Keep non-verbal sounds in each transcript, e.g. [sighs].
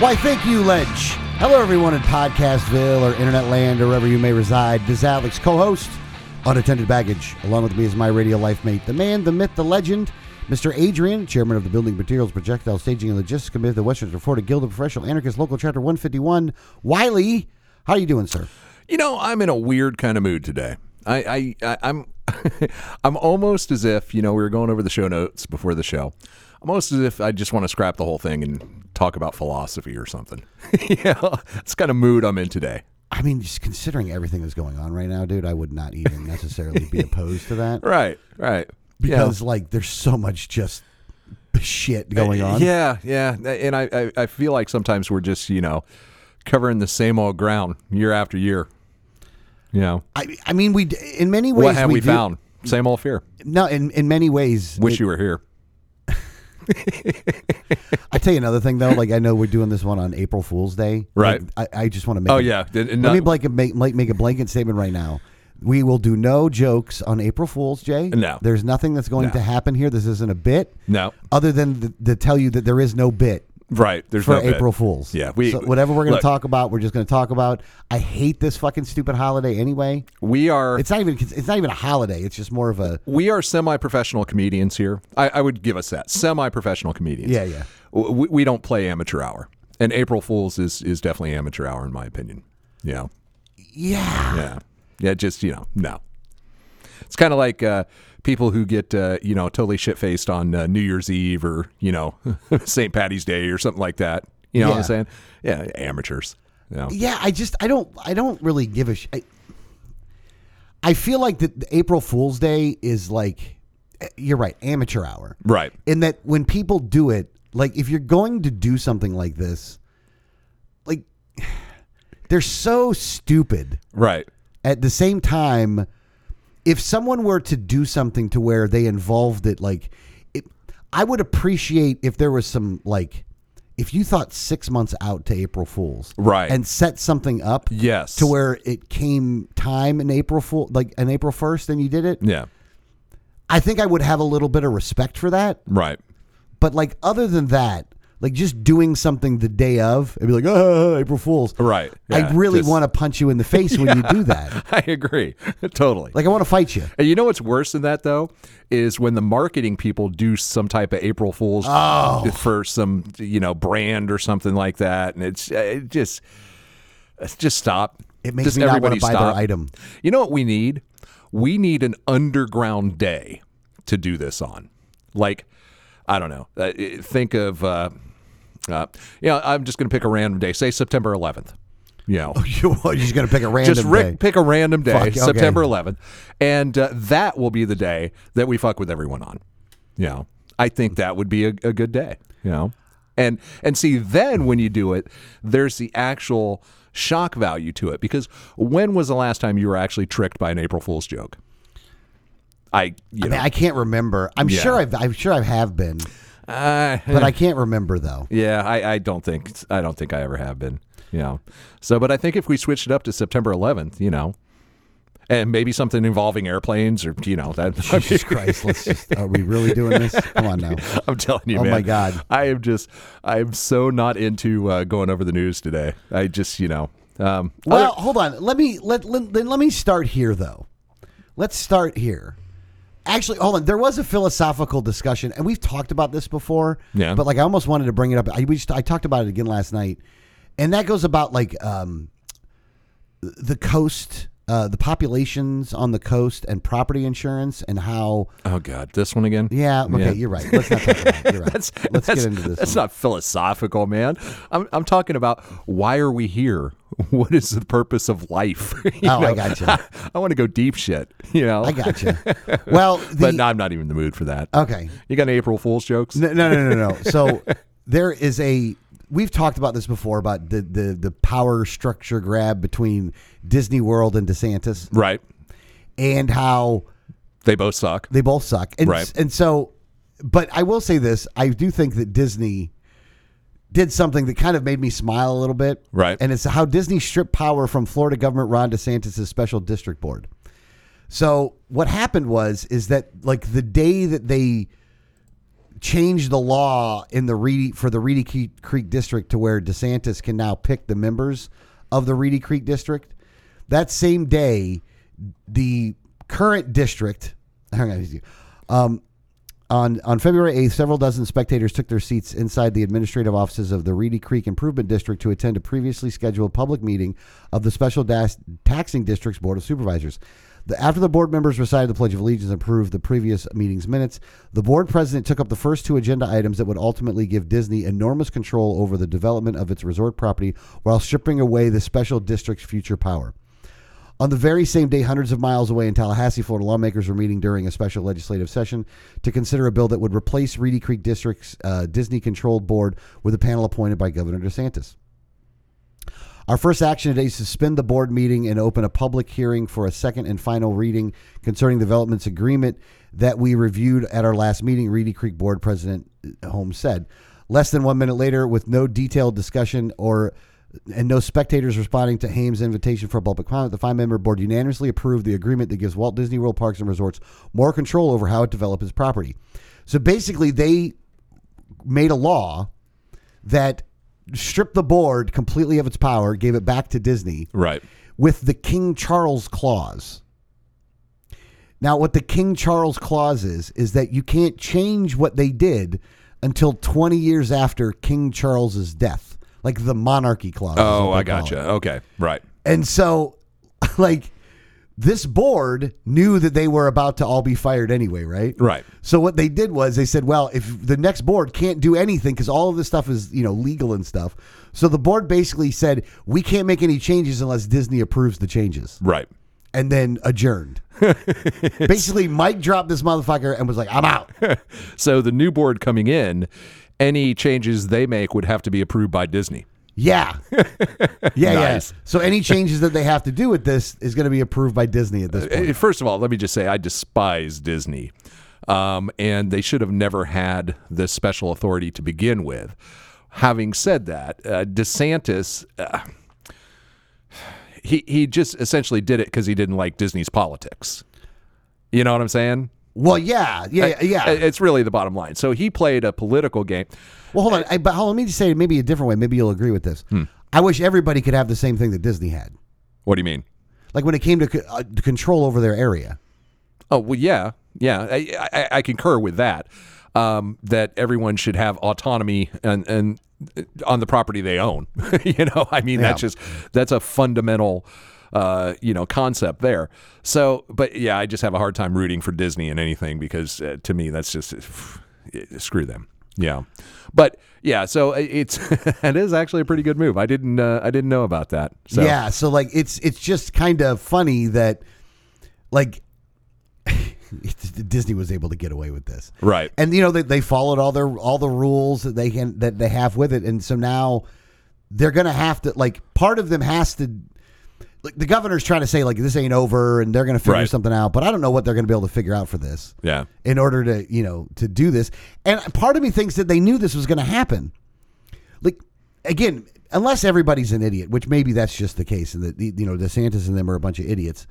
Why, thank you, Ledge. Hello, everyone in Podcastville or Internet Land or wherever you may reside. This is Alex, co host, Unattended Baggage. Along with me is my radio life mate, the man, the myth, the legend, Mr. Adrian, chairman of the Building Materials Projectile Staging and Logistics Committee of the Western Florida Guild of Professional Anarchists, Local Chapter 151. Wyllie, how are you doing, sir? You know, I'm in a weird kind of mood today. I, I, I I'm, [laughs] I'm almost as if you know we were going over the show notes before the show. Almost as if I just want to scrap the whole thing and talk about philosophy or something. [laughs] yeah, it's kind of mood I'm in today. I mean, just considering everything that's going on right now, dude, I would not even [laughs] necessarily be opposed to that. Right, right. Because, like, there's so much just shit going uh, on. Yeah, yeah. And I, I, I feel like sometimes we're just you know covering the same old ground year after year. You know, I, I mean, we, in many ways, what have we, do- found? Same old fear. No, in, in many ways. Wish it- you were here. I tell you another thing though. Like I know we're doing this one on April Fool's Day. Right. Like, I, I just want to make. Oh yeah. Let me blanket make, make a blanket statement right now. We will do no jokes on April Fool's Day. No. There's nothing that's going No. to happen here. This isn't a bit. No. Other than the, to tell you that there is no bit Right. There's for no. April Fools. Yeah, we- so whatever we're going to talk about, we're just going to talk about. I hate this fucking stupid holiday anyway. We are It's not even it's not even a holiday. It's just more of a we are semi-professional comedians here. I, I would give us that semi-professional comedians. Yeah, yeah. We, we don't play amateur hour, and April Fools is is definitely amateur hour in my opinion. Yeah, yeah. yeah, yeah. Just you know, no. It's kind of like uh, people who get uh, you know totally shit faced on uh, New Year's Eve or you know [laughs] St. Patty's Day or something like that. You know what Yeah. I'm saying? Yeah, amateurs. Yeah. Yeah, I just I don't I don't really give a sh- I, I feel like the April Fool's Day is like eh, you're right, amateur hour. Right. In that when people do it, like if you're going to do something like this, like [sighs] they're so stupid. Right. At the same time, if someone were to do something to where they involved it like it, I would appreciate if there was some like if you thought 6 months out to April Fools Right. and set something up Yes. to where it came time in April Fool, like an April first, and you did it. Yeah. I think I would have a little bit of respect for that. Right. But like other than that, like just doing something the day of, and be like, oh, April Fools. Right. I really just- want to punch you in the face when you [laughs] do that. [laughs] I agree. [laughs] totally. Like I want to fight you. And you know what's worse than that though is when the marketing people do some type of April Fools Oh. for some you know brand or something like that, and it's uh, it just it's just stop. It makes just me not everybody want to buy stop. their item. You know what we need? We need an underground day to do this on. Like I don't know. Uh, think of uh, uh, know I'm just going to pick a random day. Say September 11th. [laughs] You know. You're just gonna pick a random Just Rick day. pick a random day, Fuck, okay. September 11th, and uh, that will be the day that we fuck with everyone on. You know, I think that would be a, a good day. You know, and and see then when you do it, there's the actual shock value to it because when was the last time you were actually tricked by an April Fool's joke? I you I know mean, I can't remember. I'm Yeah. sure I've I'm sure I have been, uh, but I can't remember though. Yeah, I, I don't think I don't think I ever have been. You know, so but I think if we switched it up to September 11th, you know, and maybe something involving airplanes or you know that. Jesus Christ, let's just are we really doing this? Come on now. [laughs] I'm telling you, Oh man. my God. I am just I am so not into uh, going over the news today. I just you know. Um, Well, other- hold on. Let me let, let then let me start here though. Let's start here. Actually, hold on. There was a philosophical discussion, and we've talked about this before. Yeah. But like, I almost wanted to bring it up. I we just, I talked about it again last night, and that goes about like um, the coast, uh, the populations on the coast, and property insurance, and how. oh God, this one again. Yeah. Okay, Yeah. you're right. Let's not talk about it. You're [laughs] right. That's, Let's that's, get into this. That's one. not philosophical, man. I'm, I'm talking about why are we here? [laughs] What is the purpose of life? [laughs] You Oh, I know? gotcha. I want to go deep shit. You know. I got you. Well, the, but no, I'm not even in the mood for that. okay. You got any April Fool's jokes? No, no, no, no, no. So there is a we've talked about this before about the the the power structure grab between Disney World and DeSantis Right. and how They both suck. they both suck. And Right. and so but I will say this, I do think that Disney did something that kind of made me smile a little bit. Right. And it's how Disney stripped power from Florida governor Ron DeSantis' special district board. So what happened was is that like the day that they changed the law in the Reedy for the Reedy Creek- district to where DeSantis can now pick the members of the Reedy Creek district, that same day the current district [laughs] um, on on February 8th, several dozen spectators took their seats inside the administrative offices of the Reedy Creek Improvement District to attend a previously scheduled public meeting of the Special Taxing District's Board of Supervisors. The, after the board members recited the Pledge of Allegiance and approved the previous meeting's minutes, the board president took up the first two agenda items that would ultimately give Disney enormous control over the development of its resort property while stripping away the special district's future power. On the very same day, hundreds of miles away in Tallahassee, Florida, lawmakers were meeting during a special legislative session to consider a bill that would replace Reedy Creek District's uh, Disney controlled board with a panel appointed by Governor DeSantis. Our first action today is to suspend the board meeting and open a public hearing for a second and final reading concerning developments agreement that we reviewed at our last meeting, Reedy Creek Board President Hames said. Less than one minute later, with no detailed discussion or and no spectators responding to Hames' invitation for a public comment, the five-member board unanimously approved the agreement that gives Walt Disney World Parks and Resorts more control over how it develops its property. So basically, they made a law that stripped the board completely of its power, gave it back to Disney Right. with the King Charles clause. Now, what the King Charles clause is, is that you can't change what they did until 20 years after King Charles's death, like the monarchy clause. Oh, I gotcha. Okay. Right. And so, [laughs] like, this board knew that they were about to all be fired anyway, right? Right. So what they did was they said, well, if the next board can't do anything because all of this stuff is you know legal and stuff, so the board basically said we can't make any changes unless Disney approves the changes, Right. and then adjourned. [laughs] basically, Mike dropped this motherfucker and was like, "I'm out." [laughs] So the new board coming in, any changes they make would have to be approved by Disney. [laughs] Yeah, yeah, yeah. So any changes that they have to do with this is going to be approved by Disney at this point. Uh, First of all, let me just say I despise Disney. Um, and they should have never had this special authority to begin with. Having said that, uh, DeSantis, uh, he he just essentially did it because he didn't like Disney's politics. You know what I'm saying? Well, yeah, yeah, yeah. It's really the bottom line. So he played a political game. Well, hold on. I, but hold on, let me just say it maybe a different way. Maybe you'll agree with this. Hmm. I wish everybody could have the same thing that Disney had. What do you mean? Like when it came to, uh, to control over their area. Oh well, yeah, yeah. I, I, I concur with that. Um, that everyone should have autonomy and and uh, on the property they own. [laughs] you know, I mean, that's Yeah. just that's a fundamental. Uh, you know, concept there. So, but yeah, I just have a hard time rooting for Disney in anything because uh, to me, that's just screw them. Yeah, but yeah, so it's [laughs] it is actually a pretty good move. I didn't uh, I didn't know about that. So, Yeah, so like it's it's just kind of funny that like [laughs] Disney was able to get away with this. right. And you know they, they followed all their all the rules that they can that they have with it and so now they're going to have to like part of them has to like the governor's trying to say like this ain't over and they're going to figure Right. something out, but I don't know what they're going to be able to figure out for this. Yeah. in order to you know to do this. And part of me thinks that they knew this was going to happen. Like again, unless everybody's an idiot, which maybe that's just the case, and that you know DeSantis and them are a bunch of idiots.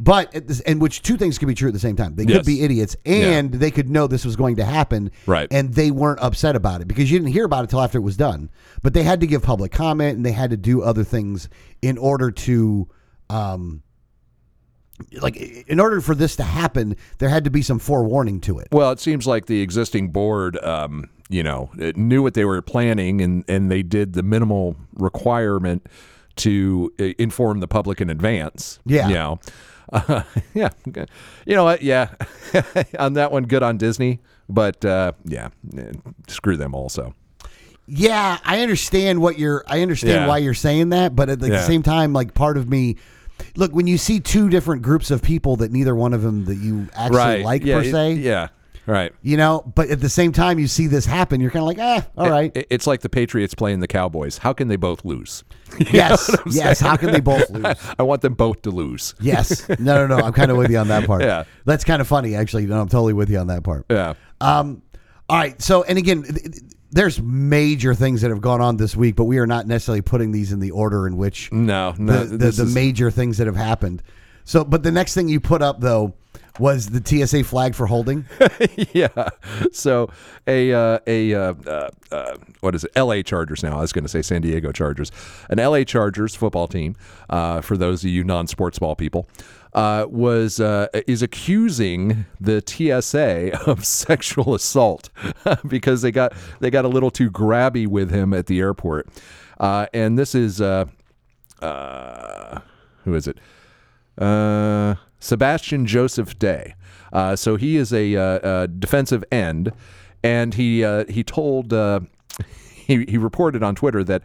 But at this, and which two things could be true at the same time. They Yes. could be idiots, and they could know this was going to happen, Right. And they weren't upset about it because you didn't hear about it till after it was done. But they had to give public comment, and they had to do other things in order to. Um, like in order for this to happen, there had to be some forewarning to it. Well, it seems like the existing board, um, you know, it knew what they were planning, and and they did the minimal requirement to uh, inform the public in advance. Yeah. you know, uh, [laughs] yeah, you know what? Yeah, [laughs] on that one, good on Disney, but uh, yeah, eh, screw them also. Yeah, I understand what you're. I understand Yeah. why you're saying that, but at the Yeah. same time, like part of me, look when you see two different groups of people that neither one of them that you actually like yeah, per it- se. yeah, Right. You know, but at the same time, you see this happen, you're kind of like, eh, all right. It- it's like the Patriots playing the Cowboys. How can they both lose? [laughs] yes, yes. How can they both lose? [laughs] I want them both to lose. Yes. No, no, no. I'm kind of with you on that part. [laughs] Yeah. That's kind of funny, actually. No, I'm totally with you on that part. Yeah. Um, all right. So, and again, th- th- there's major things that have gone on this week, but we are not necessarily putting these in the order in which No, no. the, the, the is- major things that have happened. So, but the next thing you put up though was the TSA flag for holding. [laughs] yeah. So a uh, a uh, uh, uh, what is it? L.A. Chargers. Now I was going to say San Diego Chargers. An L.A. Chargers football team. Uh, for those of you non-sports ball people, uh, was uh, is accusing the TSA [laughs] of sexual assault [laughs] because they got they got a little too grabby with him at the airport. Uh, and this is uh, uh, who is it? Uh, Sebastian Joseph Day. Uh, so he is a, uh, uh defensive end, and he uh, he told uh, [laughs] he he reported on Twitter that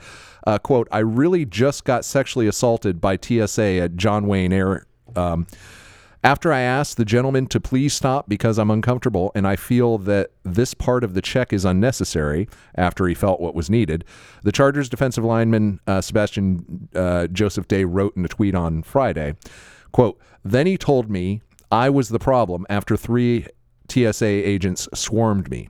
uh, quote I really just got sexually assaulted by TSA at John Wayne Air. Um, after I asked the gentleman to please stop because I'm uncomfortable and I feel that this part of the check is unnecessary, after he felt what was needed, the Chargers defensive lineman uh, Sebastian Joseph Day wrote in a tweet on Friday, quote, Then he told me I was the problem after three TSA agents swarmed me.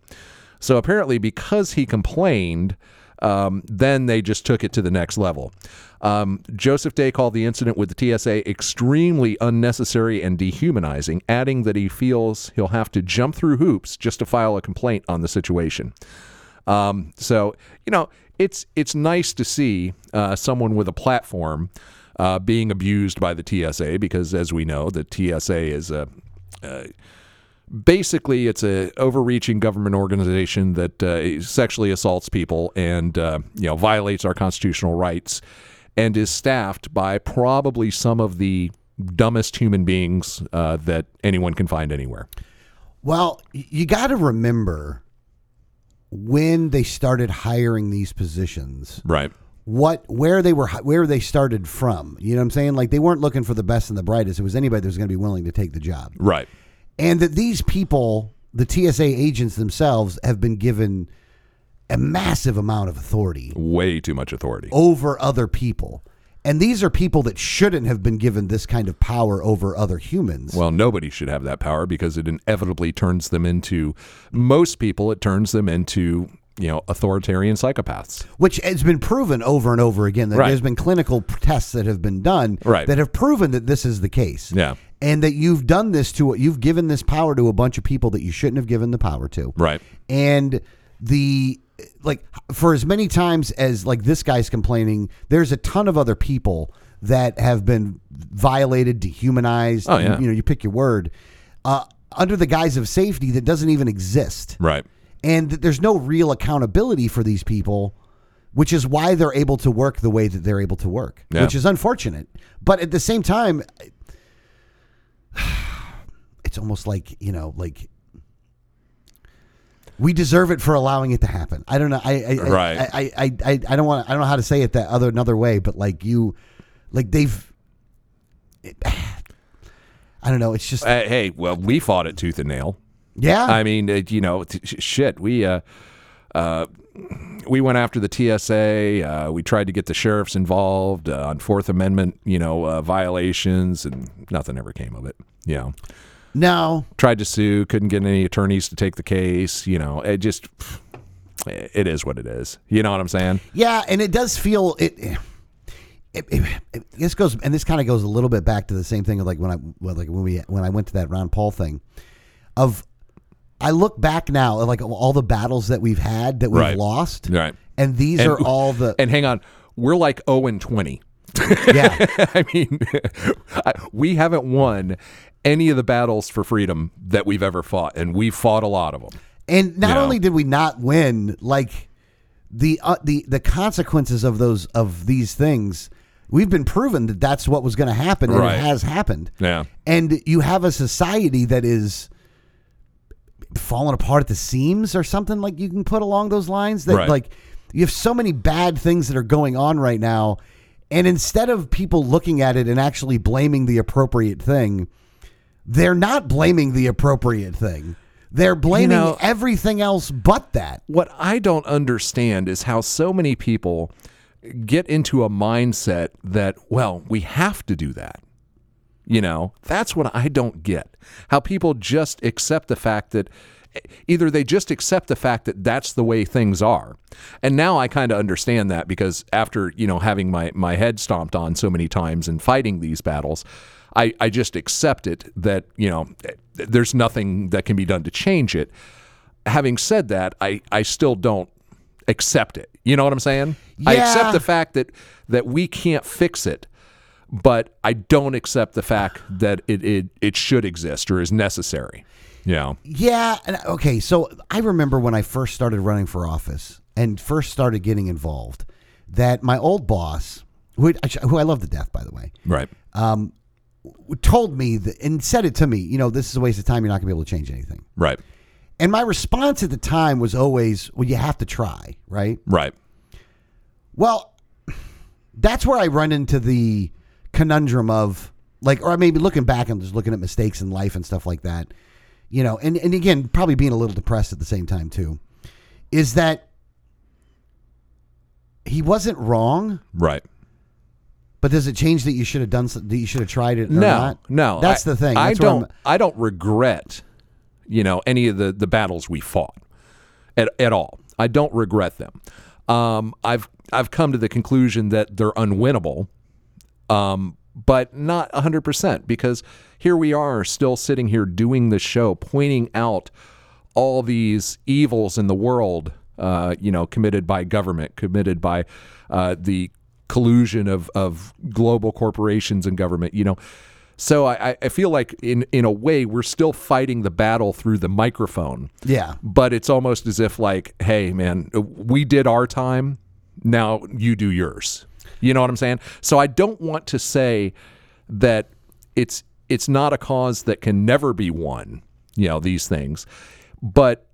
So apparently, because he complained, um, then they just took it to the next level. Um, Joseph Day called the incident with the TSA extremely unnecessary and dehumanizing, adding that he feels he'll have to jump through hoops just to file a complaint on the situation. Um, so you know, it's it's nice to see uh, someone with a platform uh, being abused by the TSA because, as we know, the TSA is a basically it's a overreaching government organization that uh, sexually assaults people and uh, you know violates our constitutional rights and is staffed by probably some of the dumbest human beings uh, that anyone can find anywhere. Well, you got to remember when they started hiring these positions, Right. What where they were where they started from. You know what I'm saying? Like they weren't looking for the best and the brightest. It was anybody that was going to be willing to take the job. Right. And that these people, the TSA agents themselves, have been given a massive amount of authority Way too much authority. over other people. And these are people that shouldn't have been given this kind of power over other humans. Well, nobody should have that power because it inevitably turns them into most people. It turns them into you know authoritarian psychopaths. which has been proven over and over again. That Right. There's been clinical tests that have been done Right. that have proven that this is the case. Yeah. And that you've done this to, you've given this power to a bunch of people that you shouldn't have given the power to. Right. And the, like, for as many times as, like, this guy's complaining, there's a ton of other people that have been violated, dehumanized. Oh, yeah. You know, you pick your word, uh, under the guise of safety that doesn't even exist Right. And there's no real accountability for these people which is why they're able to work the way that they're able to work Yeah. which is unfortunate but at the same time [sighs] it's almost like you know like we deserve it for allowing it to happen. I don't know. I I Right. I I, I, I, don't want. I don't know how to say it that other another way. But like you, like they've. [sighs] I don't know. It's just Uh, hey, well, we fought it tooth and nail. Yeah. I mean, it, you know, sh- shit. We uh, uh, we went after the TSA. Uh, we tried to get the sheriffs involved uh, on Fourth Amendment, you know, uh, violations, and nothing ever came of it. You know, no. tried to sue, couldn't get any attorneys to take the case. You know, it just it is what it is. You know what I'm saying? Yeah, and it does feel it. It, it, it- this goes, and this kind of goes a little bit back to the same thing of like when I, well, like when we, when I went to that Ron Paul thing, of, I look back now at like all the battles that we've had that we've Right. lost, Right. and these are all the, And hang on, we're like 0 and 20. yeah, [laughs] I mean, [laughs] I- we haven't won any of the battles for freedom that we've ever fought, and we've fought a lot of them. and not Yeah. only did we not win, like the uh, the the consequences of those of these things, we've been proven that that's what was going to happen, and Right. it has happened. Yeah. and you have a society that is falling apart at the seams or something like you can put along those lines that Right. like you have so many bad things that are going on right now and instead of people looking at it and actually blaming the appropriate thing they're not blaming the appropriate thing They're blaming know- everything else but that. What I don't understand is how so many people get into a mindset that, well, we have to do that. You know, that's what I don't get. How people just accept the fact that either they just accept the fact that that's the way things are. And now I kind of understand that because after, you know, having my, my head stomped on so many times and fighting these battles, I, I just accept it that, you know, there's nothing that can be done to change it. Having said that, I, I still don't accept it. You know what I'm saying? I accept the fact that that we can't fix it, but I don't accept the fact that it it, it should exist or is necessary. Yeah. Yeah. Okay. So I remember when I first started running for office and first started getting involved, that my old boss, who, who I love to death, by the way, Right. Um, told me that, and said it to me, you know, this is a waste of time. You're not going to be able to change anything. Right. And my response at the time was always, well, you have to try, right? Right. Well, that's where I run into the conundrum of like, or maybe looking back and just looking at mistakes in life and stuff like that, you know, and, and again, probably being a little depressed at the same time too, is that he wasn't wrong, Right. but does it change that you should have done, that you should have tried it or No. not? No. That's I- the thing. I That's I'm- don't I don't regret, you know, any of the the battles we fought at at all. I don't regret them. Um, I've I've come to the conclusion that they're unwinnable. Um, but not 100% because here we are still sitting here doing the show pointing out all these evils in the world uh, you know committed by government committed by uh, the collusion of, of global corporations and government you know. So I, I feel like in, in a way we're still fighting the battle through the microphone. Yeah. but it's almost as if like hey man we did our time now you do yours you know what i'm saying? So i don't want to say that it's it's not a cause that can never be won you know these things but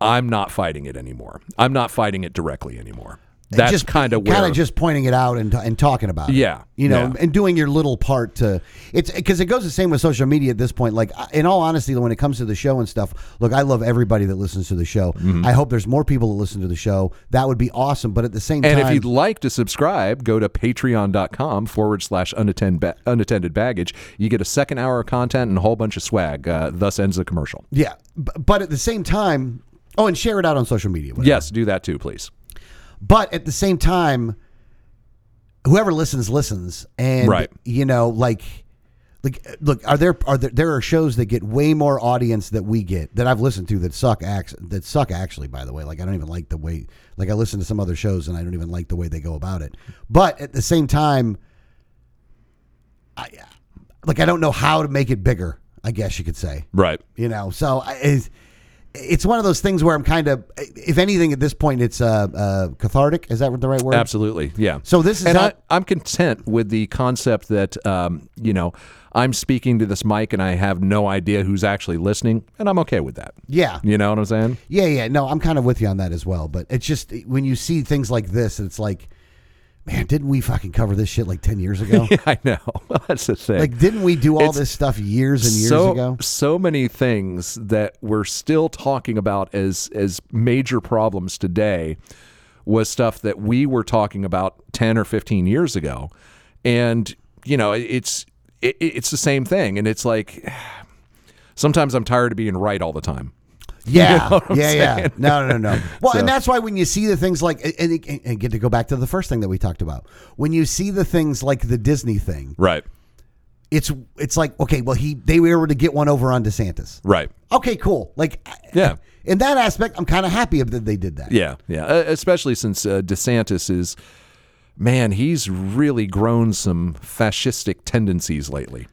i'm not fighting it anymore. I'm not fighting it directly anymore that's just kind of where kind of just pointing it out and, and talking about it. Yeah, you know, yeah. and doing your little part to it's because it goes the same with social media at this point. Like, in all honesty, when it comes to the show and stuff, look, I love everybody that listens to the show. Mm-hmm. I hope there's more people that listen to the show. That would be awesome. But at the same And time, if you'd like to subscribe, go to patreon.com forward slash unattended, unattended baggage. You get a second hour of content and a whole bunch of swag. Uh, thus ends the commercial. yeah, but at the same time, oh, and share it out on social media. whatever. Yes, do that too, please. But at the same time, whoever listens listens, and Right. you know, like, like, look, are there are there, there are shows that get way more audience that we get that I've listened to that suck acts that suck actually. By the way, like I don't even like the way like I listen to some other shows and I don't even like the way they go about it. But at the same time, I like I don't know how to make it bigger. I guess you could say Right. you know so I- it's, one of those things where i'm kind of if anything at this point it's uh, uh cathartic is that the right word Absolutely. Yeah. So this is and I, I'm content with the concept that, um, you know, I'm speaking to this mic and I have no idea who's actually listening, and I'm okay with that. yeah You know what I'm saying? yeah yeah no i'm kind of with you on that as well but it's just when you see things like this it's like man didn't we fucking cover this shit like 10 years ago [laughs] I know. [laughs] That's the thing. like didn't we do all It's this stuff years and years so, ago So many things that we're still talking about as as major problems today was stuff that we were talking about 10 or 15 years ago. And you know, it's it, it's the same thing and it's like [sighs] sometimes I'm tired of being right all the time. Yeah, [laughs] know yeah, yeah. saying? No, no. no. [laughs] Well, So- and that's why when you see the things like, and, and, and get to go back to the first thing that we talked about, when you see the things like the Disney thing, Right. it's it's like, okay, well, he they were able to get one over on DeSantis. Right. Okay, cool. Like, Yeah. In that aspect, I'm kind of happy that they did that. Yeah, yeah. Uh, especially since uh, DeSantis is, man, he's really grown some fascistic tendencies lately.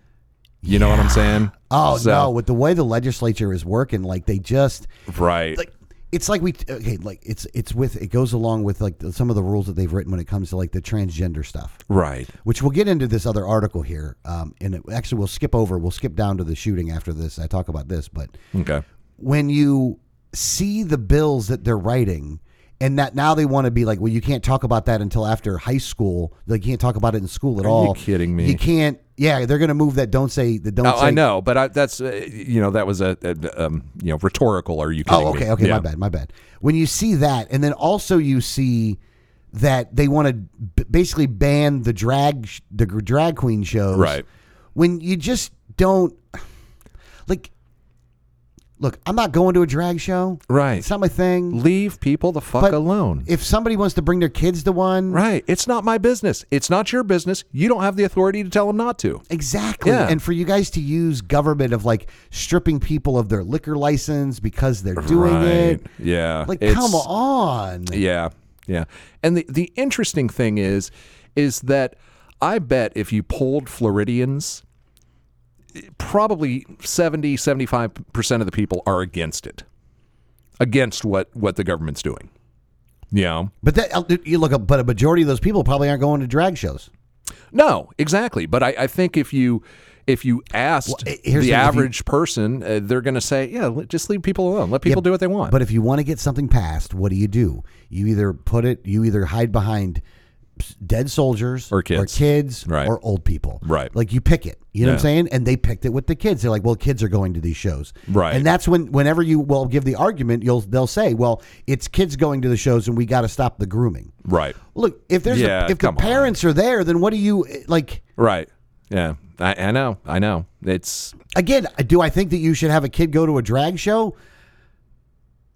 You know what I'm saying? Oh So- no, with the way the legislature is working, like they just Right. like it's like we okay, like it's it's with it goes along with like the, some of the rules that they've written when it comes to like the transgender stuff. right. which we'll get into this other article here. Um, and it, actually, we'll skip over. We'll skip down to the shooting after this. I talk about this, but Okay. when you see the bills that they're writing, and that now they want to be like, well, you can't talk about that until after high school. Like, you can't talk about it in school at Are you all. kidding me? You can't. Yeah, they're going to move that. Don't say the don't. Oh, say, I know, but I, that's uh, you know that was a, a um, you know rhetorical. Are you kidding Oh, okay, me? okay, Yeah. my bad, my bad. When you see that, and then also you see that they want to b- basically ban the drag sh- the drag queen shows, Right. When you just don't like. Look, I'm not going to a drag show. Right. It's not my thing. Leave people the fuck But alone. If somebody wants to bring their kids to one, right. It's not my business. It's not your business. You don't have the authority to tell them not to. Exactly. Yeah. And for you guys to use government of like stripping people of their liquor license because they're doing it. right. Yeah. Like, It's- come on. Yeah, yeah. And the the interesting thing is, is that I bet if you polled Floridians, probably 70, 75 percent of the people are against it, against what what the government's doing. Yeah. But that uh, you look up, but a majority of those people probably aren't going to drag shows. No, exactly. But I, I think if you if you asked Well, here's the the- if you- average person, uh, they're going to say, "Yeah, just leave people alone. Let people do what they want." But if you want to get something passed, what do you do? You either put it, you either hide behind dead soldiers Or kids. or kids Right. or old people. Right. Like you pick it. You know what I'm saying? And they picked it with the kids. They're like, well, kids are going to these shows. Right. And that's when whenever you will give the argument, you'll they'll say, well, it's kids going to the shows and we got to stop the grooming. right, Look, if there's Yeah, a, if the come on. parents are there, then what do you eh, like? right, yeah. I, I know, I know. It's Again, do I think that you should have a kid go to a drag show?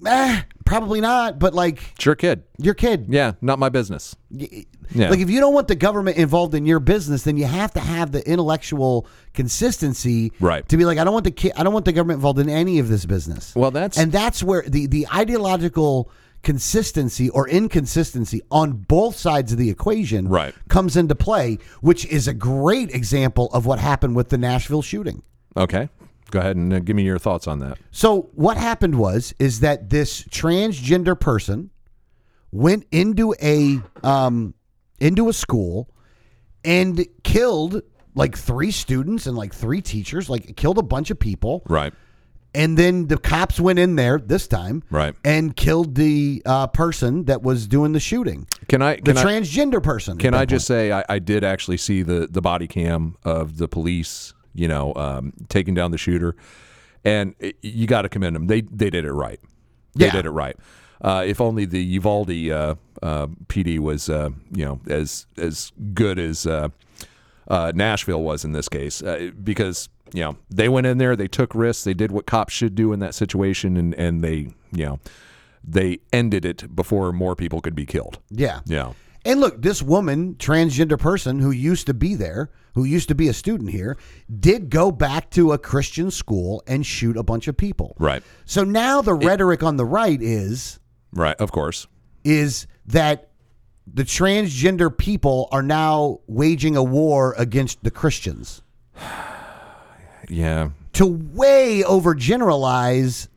Eh, probably not. But like sure, kid. your kid, Yeah, not my business. Yeah. like if you don't want the government involved in your business, then you have to have the intellectual consistency, Right. To be like, I don't want the kid, I don't want the government involved in any of this business. Well, that's- and that's where the the ideological consistency or inconsistency on both sides of the equation Right. comes into play, which is a great example of what happened with the Nashville shooting. Okay. Go ahead and uh, give me your thoughts on that. So what happened was is that this transgender person went into a um into a school and killed like three students and like three teachers, like killed a bunch of people. Right. And then the cops went in there this time, Right. and killed the uh, person that was doing the shooting, Can I the can I transgender person. can I that just say I, I did actually see the the body cam of the police, you know, um, taking down the shooter, and it, you got to commend them. They they did it right. They Yeah. did it right. Uh, if only the Uvalde uh, uh, PD was, uh, you know, as as good as uh, uh, Nashville was in this case, uh, because you know they went in there, they took risks, they did what cops should do in that situation, and and they you know they ended it before more people could be killed. Yeah, Yeah. And look, this woman, transgender person who used to be there, who used to be a student here, did go back to a Christian school and shoot a bunch of people. Right. So now the rhetoric on the right is Right. Of course. is that the transgender people are now waging a war against the Christians [sighs] Yeah. to way overgeneralize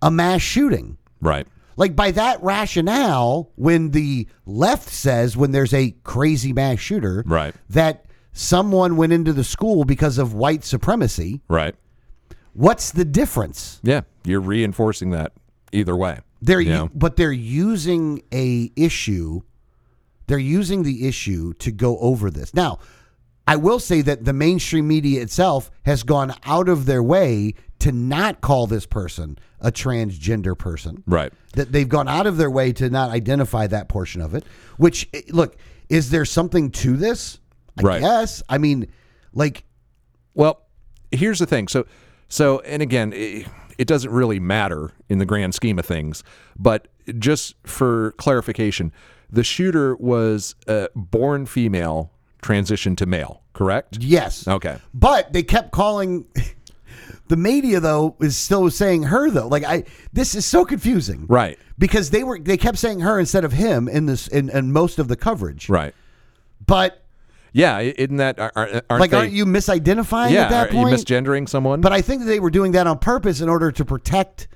a mass shooting. Right. Like by that rationale, when the left says when there's a crazy mass shooter, Right. that someone went into the school because of white supremacy, Right. what's the difference? Yeah. You're reinforcing that either way. They're Yeah. but they're using a issue. They're using the issue to go over this. Now, I will say that the mainstream media itself has gone out of their way to not call this person a transgender person. Right. That they've gone out of their way to not identify that portion of it. Which eh, look, is there something to this? I Right. guess. I mean, like Well, here's the thing. So, so, and again, it, it doesn't really matter in the grand scheme of things, but just for clarification, the shooter was uh, born female, transitioned to male, correct? yes. Okay. But they kept calling [laughs] the media though is still saying her though. Like I this is so confusing. Right. Because they were they kept saying her instead of him in this in, in most of the coverage. Right. But Yeah. Isn't that aren't, aren't like they, aren't you misidentifying Yeah. at that are you misgendering someone? but I think that they were doing that on purpose in order to protect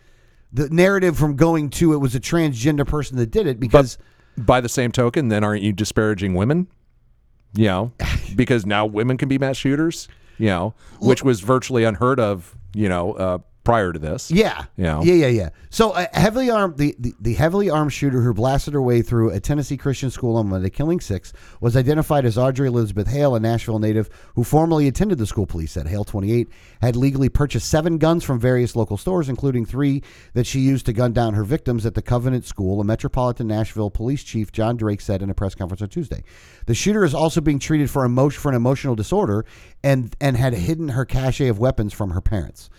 the narrative from going to it was a transgender person that did it because by the same token, then aren't you disparaging women? You know, [laughs] because now women can be mass shooters. You know, which was virtually unheard of. You know, uh, prior to this. Yeah. Yeah. Yeah, yeah, yeah. So a heavily armed the, the, the heavily armed shooter who blasted her way through a Tennessee Christian school on Monday, killing six, was identified as Audrey Elizabeth Hale, a Nashville native who formerly attended the school. Police said Hale, 28, had legally purchased seven guns from various local stores, including three that she used to gun down her victims at the Covenant School. A Metropolitan Nashville Police Chief John Drake said in a press conference on Tuesday. The shooter is also being treated for emotion for an emotional disorder and and had hidden her cache of weapons from her parents.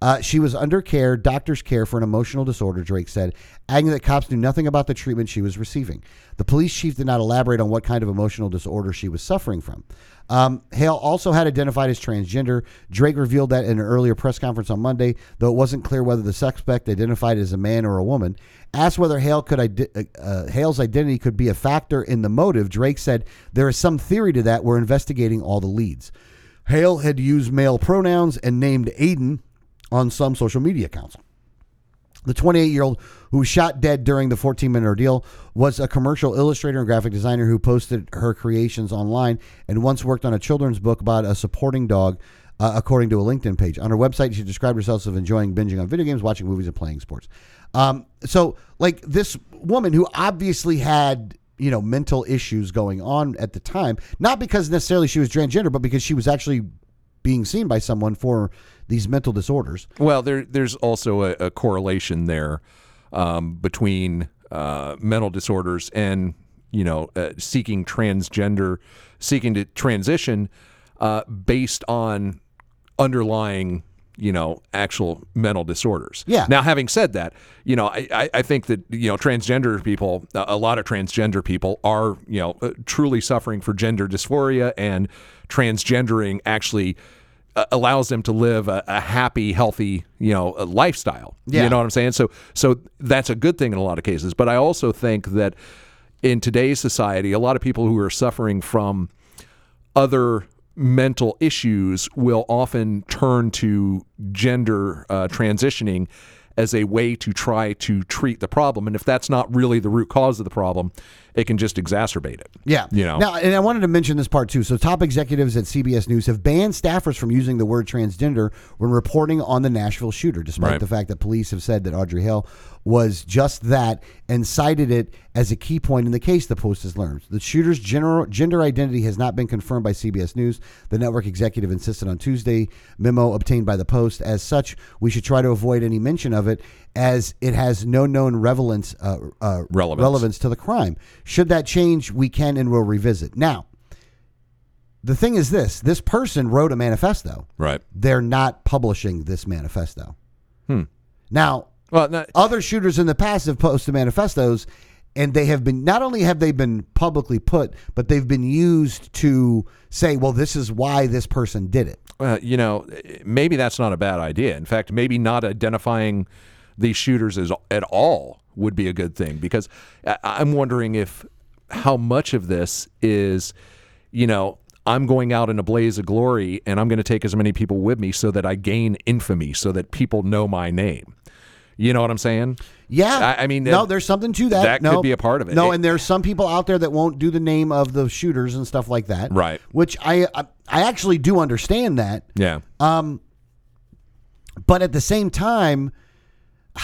Uh, she was under care, doctor's care for an emotional disorder, Drake said, adding that cops knew nothing about the treatment she was receiving. The police chief did not elaborate on what kind of emotional disorder she was suffering from. Um, Hale also had identified as transgender. Drake revealed that in an earlier press conference on Monday, though it wasn't clear whether the suspect identified as a man or a woman. Asked whether Hale could uh, uh, Hale's identity could be a factor in the motive, Drake said, "There is some theory to that. We're investigating all the leads." Hale had used male pronouns and named Aiden on some social media accounts. The 28 year old who was shot dead during the 14 minute ordeal was a commercial illustrator and graphic designer who posted her creations online and once worked on a children's book about a supporting dog, uh, according to a LinkedIn page. On her website, she described herself as enjoying binging on video games, watching movies, and playing sports. Um, so, like this woman who obviously had you know mental issues going on at the time, not because necessarily she was transgender, but because she was actually being seen by someone for these mental disorders. Well, there there's also a, a correlation there um, between uh, mental disorders and you know uh, seeking transgender, seeking to transition uh, based on underlying you know actual mental disorders. Yeah. Now, having said that, you know I, I, I think that you know transgender people, a lot of transgender people are you know uh, truly suffering for gender dysphoria and transgendering actually uh, allows them to live a, a happy, healthy, you know, a lifestyle. Yeah. You know what I'm saying? So, so that's a good thing in a lot of cases. But I also think that in today's society, a lot of people who are suffering from other mental issues will often turn to gender uh, transitioning as a way to try to treat the problem. And if that's not really the root cause of the problem, it can just exacerbate it. Yeah. You know. Now, and I wanted to mention this part too. So, top executives at CBS News have banned staffers from using the word transgender when reporting on the Nashville shooter, despite Right. the fact that police have said that Audrey Hale was just that and cited it as a key point in the case, the Post has learned. The shooter's general, gender identity has not been confirmed by CBS News. The network executive insisted on Tuesday memo obtained by the Post. As such, we should try to avoid any mention of it as it has no known relevance, uh, uh, Relevance. relevance to the crime. Should that change, we can and will revisit. Now, the thing is this this person wrote a manifesto. Right. They're not publishing this manifesto. Hmm. Now, Well, not, other shooters in the past have posted manifestos and they have been not only have they been publicly put, but they've been used to say, well, this is why this person did it. Uh, you know, maybe that's not a bad idea. In fact, maybe not identifying these shooters as at all would be a good thing because I- I'm wondering if how much of this is, you know, I'm going out in a blaze of glory and I'm going to take as many people with me so that I gain infamy, so that people know my name. You know what I'm saying? Yeah, I- I mean, no, there's something to that. that no, could be a part of it. No, It- and there's some people out there that won't do the name of the shooters and stuff like that. Right. Which I I, I actually do understand that. Yeah. Um. But at the same time,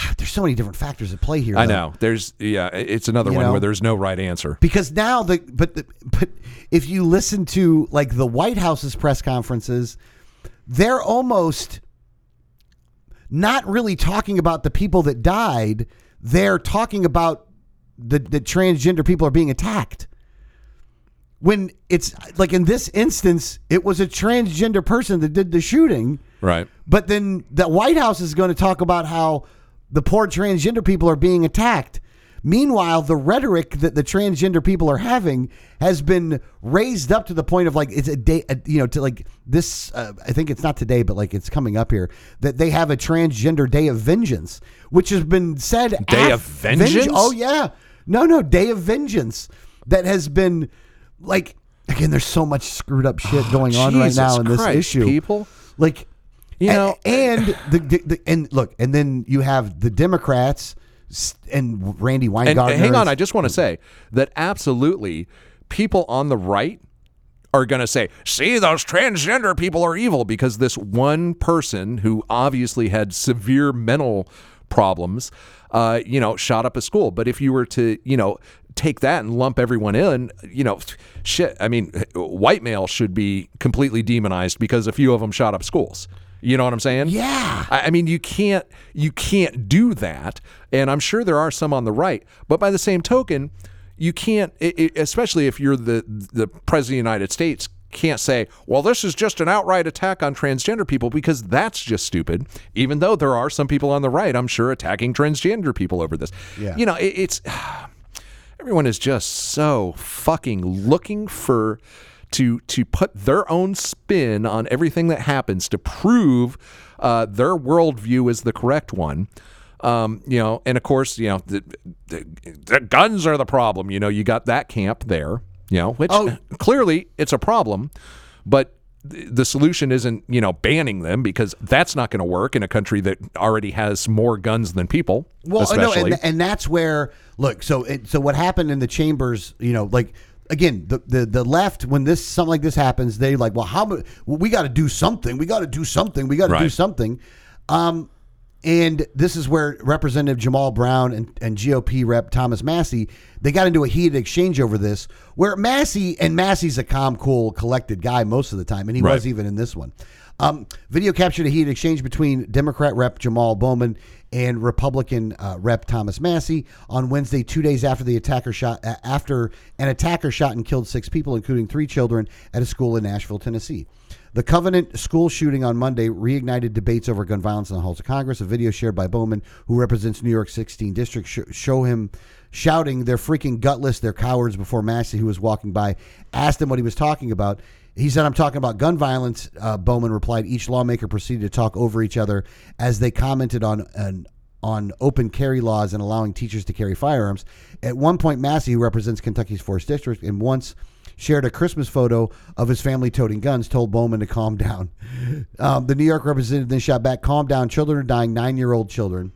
[sighs] there's so many different factors at play here. I though. know. There's yeah, it's another You one know? where there's no right answer. because now the but the, but if you listen to like the White House's press conferences, they're almost not really talking about the people that died. They're talking about the the transgender people are being attacked. When it's like in this instance, it was a transgender person that did the shooting. Right. But then the White House is going to talk about how the poor transgender people are being attacked. Meanwhile, the rhetoric that the transgender people are having has been raised up to the point of like it's a day, you know, to like this. Uh, I think it's not today, but like it's coming up here that they have a transgender day of vengeance, which has been said. Day af- of vengeance? Oh yeah, no, no, day of vengeance that has been like again. There's so much screwed up shit going on right now in this Christ, issue. people. Like, You know- [laughs] and the, the, the and look, and then you have the Democrats and Randy And, Weingarten. and hang on, I just want to say that absolutely people on the right are going to say, see, those transgender people are evil because this one person who obviously had severe mental problems, uh, you know, shot up a school. But if you were to, you know, take that and lump everyone in, you know, shit, I mean, white male should be completely demonized because a few of them shot up schools. You know what I'm saying? Yeah. I I mean, you can't you can't do that, and I'm sure there are some on the right. But by the same token, you can't, i i especially if you're the the president of the United States, can't say, "Well, this is just an outright attack on transgender people," because that's just stupid. Even though there are some people on the right, I'm sure, attacking transgender people over this. Yeah. You know, it, it's [sighs] everyone is just so fucking looking for to to put their own spin on everything that happens to prove uh, their worldview is the correct one. Um, you know, and of course, you know, the, the, the guns are the problem. You know, you got that camp there. You know, which Oh. clearly it's a problem, but the solution isn't you know banning them because that's not going to work in a country that already has more guns than people. Well, especially. no, and, and that's where look. So, it, so what happened in the chambers? You know, like again, the the, the left when this something like this happens, they like, well, how? Well, we got to do something. We got to do something. We got to do something. Um, and this is where Representative Jamal Bowman and, and GOP Rep Thomas Massie they got into a heated exchange over this. Where Massie and Massie's a calm, cool, collected guy most of the time, and he Right. was even in this one. Um, video captured a heated exchange between Democrat Rep Jamal Bowman and Republican uh, Rep Thomas Massie on Wednesday, two days after the attacker shot uh, after an attacker shot and killed six people, including three children, at a school in Nashville, Tennessee. The Covenant school shooting on Monday reignited debates over gun violence in the halls of Congress. A video shared by Bowman, who represents New York's 16 district, sh- show him shouting, "They're freaking gutless, they're cowards." Before Massie, who was walking by, asked him what he was talking about. He said, "I'm talking about gun violence." Uh, Bowman replied. Each lawmaker proceeded to talk over each other as they commented on an on open carry laws and allowing teachers to carry firearms. At one point, Massie, who represents Kentucky's 4th District, and once shared a Christmas photo of his family toting guns, told Bowman to calm down. [laughs] Um, the New York representative then shot back, calm down, children are dying, nine year old children.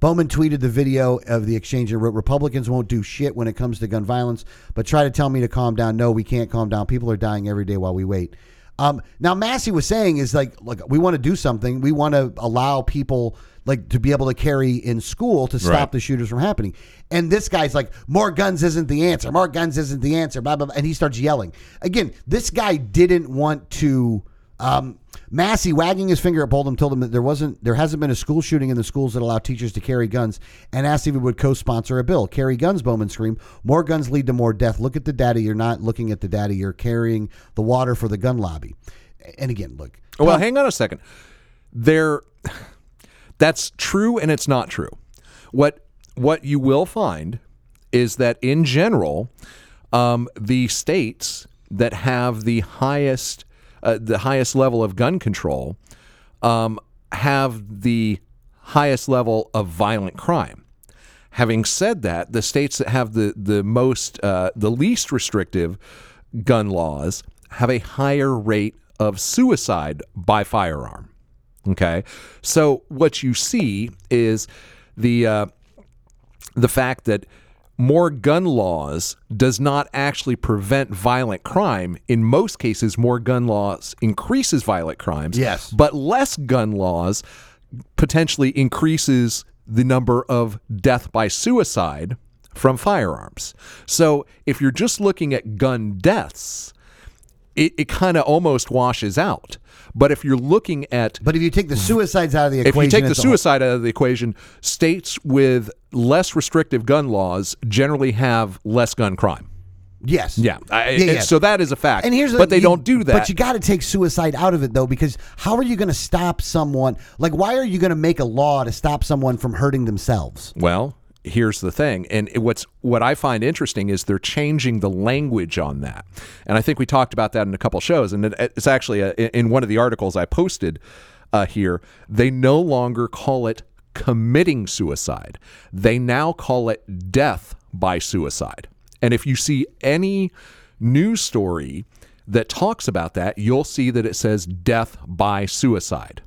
Bowman tweeted the video of the exchange and wrote, Republicans won't do shit when it comes to gun violence, but try to tell me to calm down. No, we can't calm down. People are dying every day while we wait. Um, now, Massie was saying is like, look, we want to do something. We want to allow people like to be able to carry in school to stop Right. the shooters from happening. And this guy's like, more guns isn't the answer. More guns isn't the answer. Blah blah. blah. And he starts yelling again. This guy didn't want to. Um, Massie wagging his finger at Bowman told him that there wasn't, there hasn't been a school shooting in the schools that allow teachers to carry guns, and asked if he would co-sponsor a bill. Carry guns, Bowman screamed. More guns lead to more death. Look at the data. You're not looking at the data. You're carrying the water for the gun lobby. And again, look. Well, hang on a second. There, that's true and it's not true. What what you will find is that in general, um, the states that have the highest uh, the highest level of gun control um, have the highest level of violent crime. Having said that, the states that have the the most uh, the least restrictive gun laws have a higher rate of suicide by firearm. Okay, so what you see is the uh, the fact that more gun laws does not actually prevent violent crime. In most cases, more gun laws increases violent crimes. Yes. But less gun laws potentially increases the number of death by suicide from firearms. So if you're just looking at gun deaths, it, it kind of almost washes out. But if you're looking at But if you take the suicides out of the equation. if you take the whole- suicide out of the equation, states with less restrictive gun laws generally have less gun crime. yes, Yeah, I, Yeah, yeah. so that is a fact. And here's the- but they you- don't do that. But you got to take suicide out of it though, because how are you going to stop someone? Like, why are you going to make a law to stop someone from hurting themselves? Well, here's the thing, and what's what I find interesting is they're changing the language on that, and I think we talked about that in a couple shows, and it, it's actually a, in one of the articles I posted uh, here. They no longer call it committing suicide; they now call it death by suicide. And if you see any news story that talks about that, you'll see that it says death by suicide.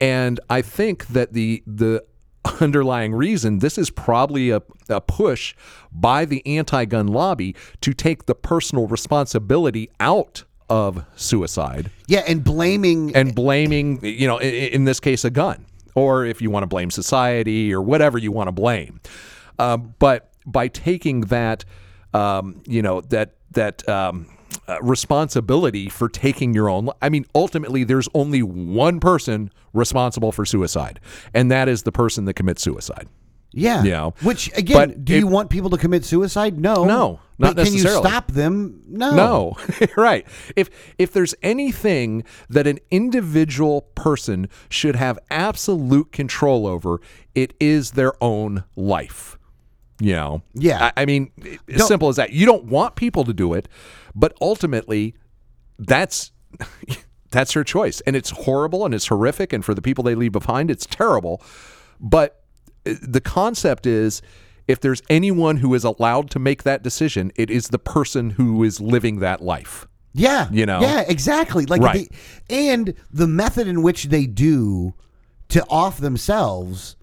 And I think that the the underlying reason, this is probably a, a push by the anti gun lobby to take the personal responsibility out of suicide Yeah, and blaming and blaming, you know, in, in this case, a gun, or if you want to blame society or whatever you want to blame. Um, but by taking that, um, you know, that that um, uh, responsibility for taking your own, I mean, ultimately, there's only one person responsible for suicide, and that is the person that commits suicide. Yeah. Yeah. Which again, But do if- you want people to commit suicide? No. No, not but can you stop them? No. No, [laughs] right. If if there's anything that an individual person should have absolute control over, it is their own life. You know. Yeah. I, I mean, as Don't- simple as that. You don't want people to do it, but ultimately, that's [laughs] that's her choice, and it's horrible and it's horrific, and for the people they leave behind, it's terrible. But uh, the concept is. If there's anyone who is allowed to make that decision, it is the person who is living that life. Yeah. You know? Yeah, exactly. Like Right. the, and the method in which they do to off themselves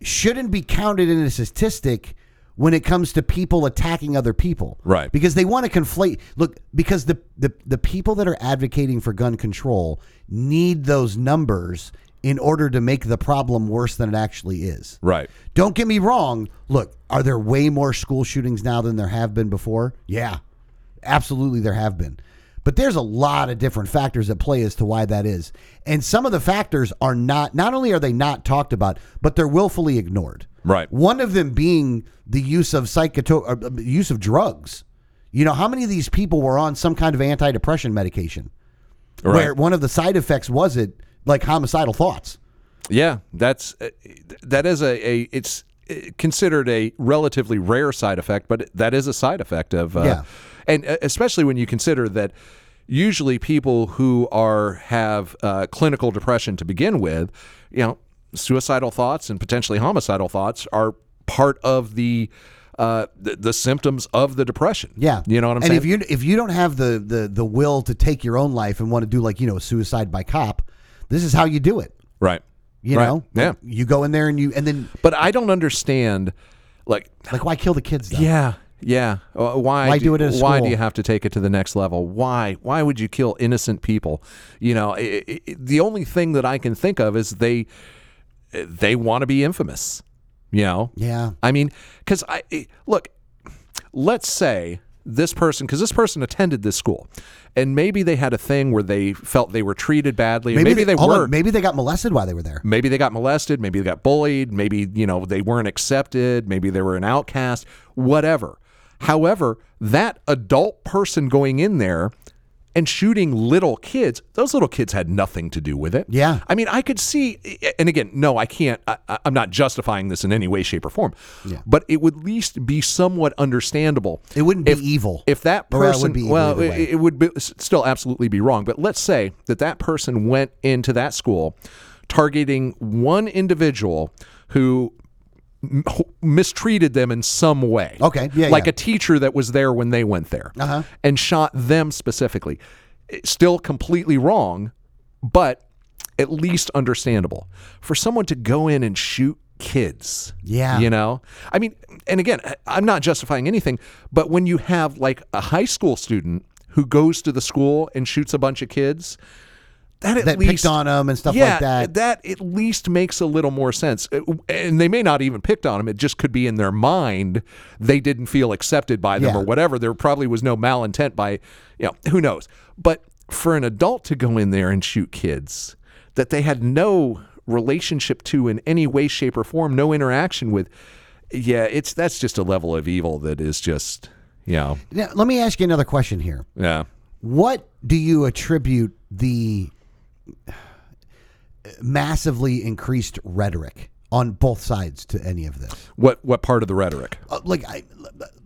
shouldn't be counted in a statistic when it comes to people attacking other people. Right. Because they want to conflate look, because the, the the people that are advocating for gun control need those numbers in order to make the problem worse than it actually is. Right. Don't get me wrong. Look, are there way more school shootings now than there have been before? Yeah, absolutely, there have been. But there's a lot of different factors at play as to why that is. And some of the factors are not, not only are they not talked about, but they're willfully ignored. Right. One of them being the use of psychoto- or, uh, use of drugs. You know, how many of these people were on some kind of antidepressant medication? Right. Where one of the side effects was it like homicidal thoughts. Yeah, that's uh, that is a, a it's uh, considered a relatively rare side effect, but that is a side effect of uh, Yeah. And uh, especially when you consider that usually people who are have uh, clinical depression to begin with, you know, suicidal thoughts and potentially homicidal thoughts are part of the uh, the, the symptoms of the depression. Yeah, you know what I'm and saying. And if you if you don't have the the the will to take your own life and want to do like you know a suicide by cop, this is how you do it. right, You Right. know, yeah. you go in there and you and then But I don't understand, like like why kill the kids? Though? Yeah, yeah. Uh, why? Why do it at a Why school? do you have to take it to the next level? Why? Why would you kill innocent people? You know, i i i- the only thing that I can think of is they they want to be infamous. You know. yeah, I mean, because I look. Let's say this person, because this person attended this school, and maybe they had a thing where they felt they were treated badly. or Maybe, they, on, were. maybe they got molested while they were there. Maybe they got molested. Maybe they got bullied. Maybe, you know, they weren't accepted. Maybe they were an outcast, whatever. However, that adult person going in there and shooting little kids, those little kids had nothing to do with it. Yeah. I mean, I could see, and again, no, I can't, I, I'm not justifying this in any way, shape, or form, Yeah. but it would at least be somewhat understandable. It wouldn't be if- evil. If that Or, well, it person, would be well, it, it would be, still absolutely be wrong. But let's say that that person went into that school targeting one individual who m- mistreated them in some way. Okay, yeah, like yeah. a teacher that was there when they went there Uh-huh. and shot them specifically. It's Still completely wrong, but at least understandable. For someone to go in and shoot kids. Yeah. You know? I mean, and again, I'm not justifying anything, but when you have like a high school student who goes to the school and shoots a bunch of kids, that at That least picked on them and stuff yeah, like that. That at least makes a little more sense. Uh, And they may not even picked on them. It just could be in their mind they didn't feel accepted by them Yeah. or whatever. There probably was no malintent by, you know, who knows. But for an adult to go in there and shoot kids that they had no relationship to in any way, shape, or form, no interaction with, yeah, it's that's just a level of evil that is just, you know, Now, let me ask you another question here. yeah. What do you attribute the massively increased rhetoric on both sides to any of this? What what part of the rhetoric? Uh, like I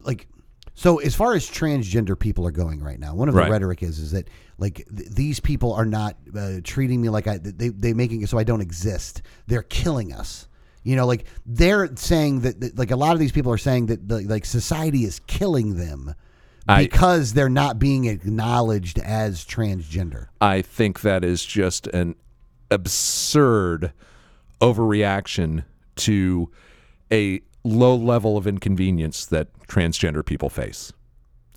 like so as far as transgender people are going right now one of Right. the rhetoric is is that like th- these people are not uh, treating me like I they they making it so I don't exist they're killing us you know like they're saying that, that like a lot of these people are saying that the, like society is killing them I- because they're not being acknowledged as transgender I think that is just an absurd overreaction to a low level of inconvenience that transgender people face.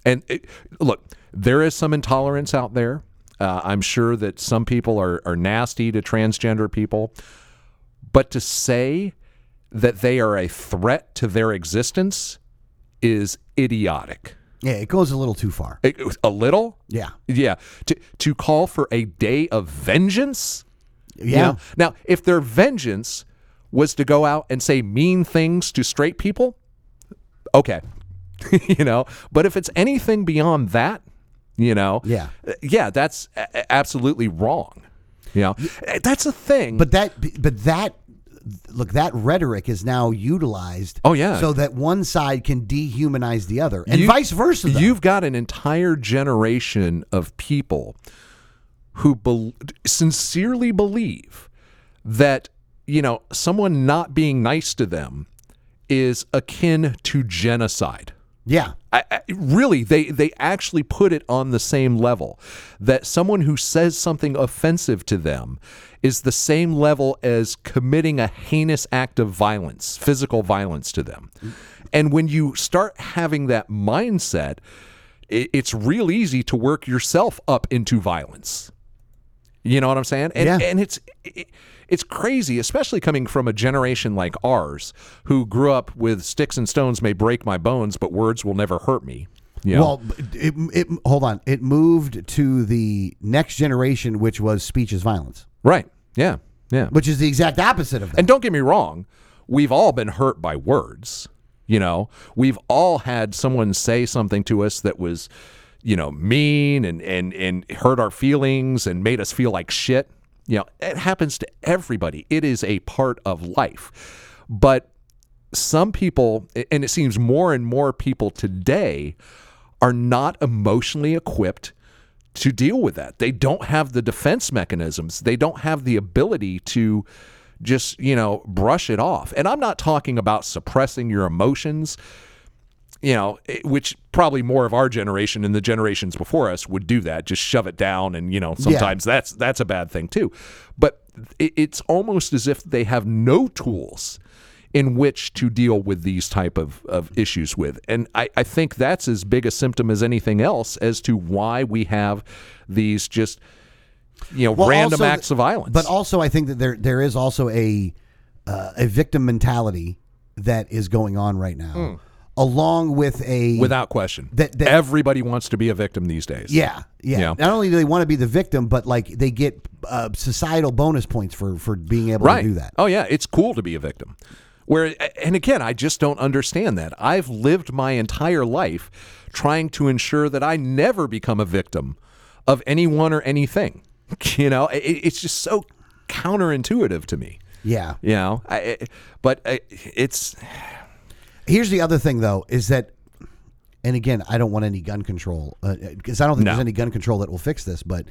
And it, look, there is some intolerance out there. Uh, I'm sure that some people are, are nasty to transgender people. But to say that they are a threat to their existence is idiotic. Yeah, it goes a little too far. A, a little? Yeah. Yeah. To, to call for a day of vengeance? Yeah. You know? Now, if their vengeance was to go out and say mean things to straight people, okay. [laughs] you know, but if it's anything beyond that, you know, Yeah. yeah, that's a- absolutely wrong. You know, that's a thing. But that, but that, look, that rhetoric is now utilized. Oh, yeah. So that one side can dehumanize the other, and You- vice versa. though. You've got an entire generation of people who bel sincerely believe that you know someone not being nice to them is akin to genocide. yeah. I, I, really, they they actually put it on the same level that someone who says something offensive to them is the same level as committing a heinous act of violence, physical violence to them. And when you start having that mindset, it's real easy to work yourself up into violence. You know what I'm saying? And, Yeah. and it's it, it's crazy, especially coming from a generation like ours who grew up with sticks and stones may break my bones, but words will never hurt me. Know? Well, it, it, hold on. It moved to the next generation, which was speech is violence, right? Yeah, yeah. which is the exact opposite of that. And don't get me wrong, we've all been hurt by words. You know, we've all had someone say something to us that was, you know, mean and and and hurt our feelings and made us feel like shit. You know, it happens to everybody. It is a part of life. But some people, and it seems more and more people today, are not emotionally equipped to deal with that. They don't have the defense mechanisms. They don't have the ability to just, you know, brush it off. And I'm not talking about suppressing your emotions, you know, eh, which probably more of our generation and the generations before us would do that, just shove it down and, you know, sometimes that's that's a bad thing too. But it's almost as if they have no tools in which to deal with these type of, of issues with. And I, I think that's as big a symptom as anything else as to why we have these just you know Well, random acts of violence. But also, I think that there there is also a uh, a victim mentality that is going on right now, along with a without question. That- that- everybody wants to be a victim these days. yeah, yeah Yeah. Not only do they want to be the victim, but like they get uh, societal bonus points for for being able right. to do that. Oh yeah, it's cool to be a victim. Where and again, I just don't understand that. I've lived my entire life trying to ensure that I never become a victim of anyone or anything. [laughs] You know, it, it's just so counterintuitive to me. Yeah. You know, I, it- but I, it's Here's the other thing, though, is that, and again, I don't want any gun control uh, uh, because I don't think No. there's any gun control that will fix this. But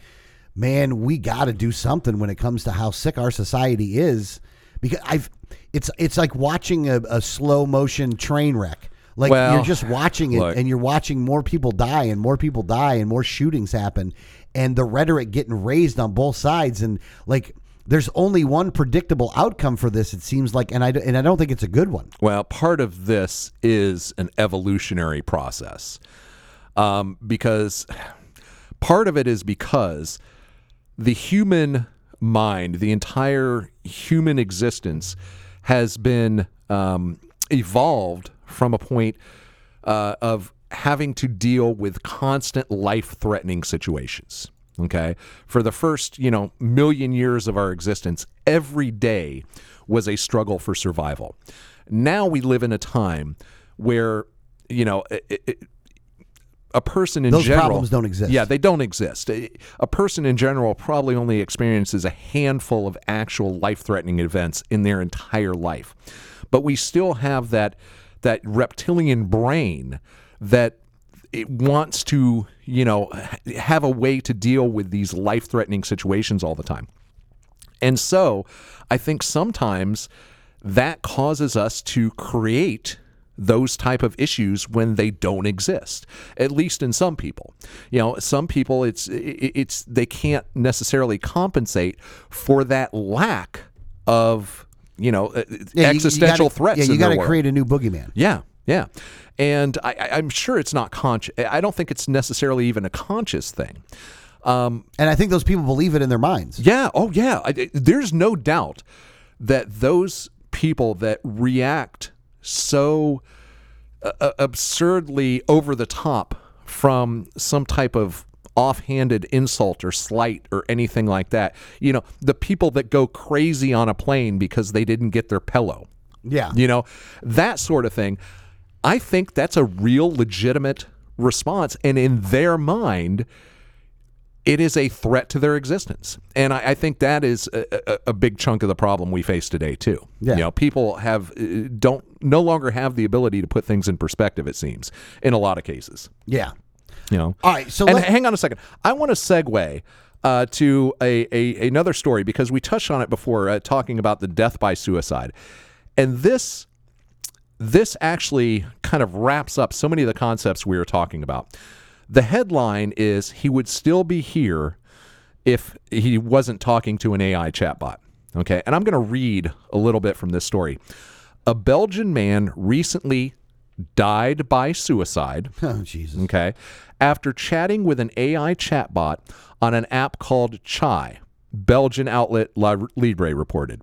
man, we got to do something when it comes to how sick our society is. Because I've, it's it's like watching a, a slow motion train wreck. Like Well, you're just watching it, look. and you're watching more people die, and more people die, and more shootings happen, and the rhetoric getting raised on both sides, and like. There's only one predictable outcome for this. It seems like, and I and I don't think it's a good one. Well, part of this is an evolutionary process um, because part of it is because the human mind, the entire human existence, has been um, evolved from a point uh, of having to deal with constant life-threatening situations. Okay, for the first you know million years of our existence, every day was a struggle for survival. Now we live in a time where you know it, it, a person in Those general problems don't exist. Yeah, they don't exist. A a person in general probably only experiences a handful of actual life-threatening events in their entire life. But we still have that that reptilian brain that it wants to, you know, have a way to deal with these life-threatening situations all the time. And so, I think sometimes that causes us to create those type of issues when they don't exist at least in some people you know some people it's it's they can't necessarily compensate for that lack of you know, uh, Yeah, you- you existential gotta- threats. Yeah, you gotta create a new boogeyman. Yeah, yeah. And I, I'm sure it's not conscious. I don't think it's necessarily even a conscious thing. And I think those people believe it in their minds. Yeah. Oh, yeah. I- there's no doubt that those people that react so uh, uh, absurdly over the top from some type of offhanded insult or slight or anything like that, you know, the people that go crazy on a plane because they didn't get their pillow. Yeah. You know, that sort of thing. I think that's a real legitimate response. And in their mind, it is a threat to their existence. And I, I think that is a, a, a big chunk of the problem we face today, too. Yeah. You know, people have, uh, don't, no longer have the ability to put things in perspective, it seems, in a lot of cases. Yeah. You know, All right, so and hang on a second. I want to segue uh, to a, a another story because we touched on it before, uh, talking about the death by suicide, and this this actually kind of wraps up so many of the concepts we were talking about. The headline is he would still be here if he wasn't talking to an AI chatbot. Okay, and I'm going to read a little bit from this story. A Belgian man recently died by suicide [laughs] Oh, Jesus. okay, after chatting with an AI chatbot on an app called Chai, Belgian outlet La Libre reported.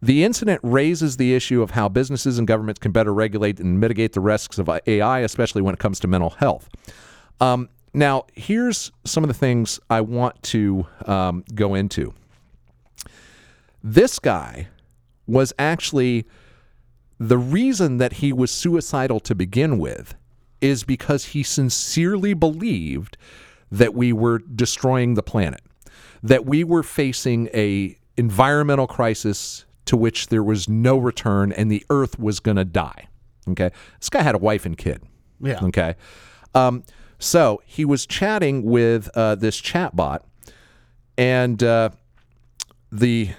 The incident raises the issue of how businesses and governments can better regulate and mitigate the risks of AI, especially when it comes to mental health. Um, now, here's some of the things I want to um, go into. This guy was actually the reason that he was suicidal to begin with is because he sincerely believed that we were destroying the planet, that we were facing a environmental crisis to which there was no return and the earth was going to die. Okay. This guy had a wife and kid. Yeah. Okay. Um, so he was chatting with uh, this chatbot, and uh, the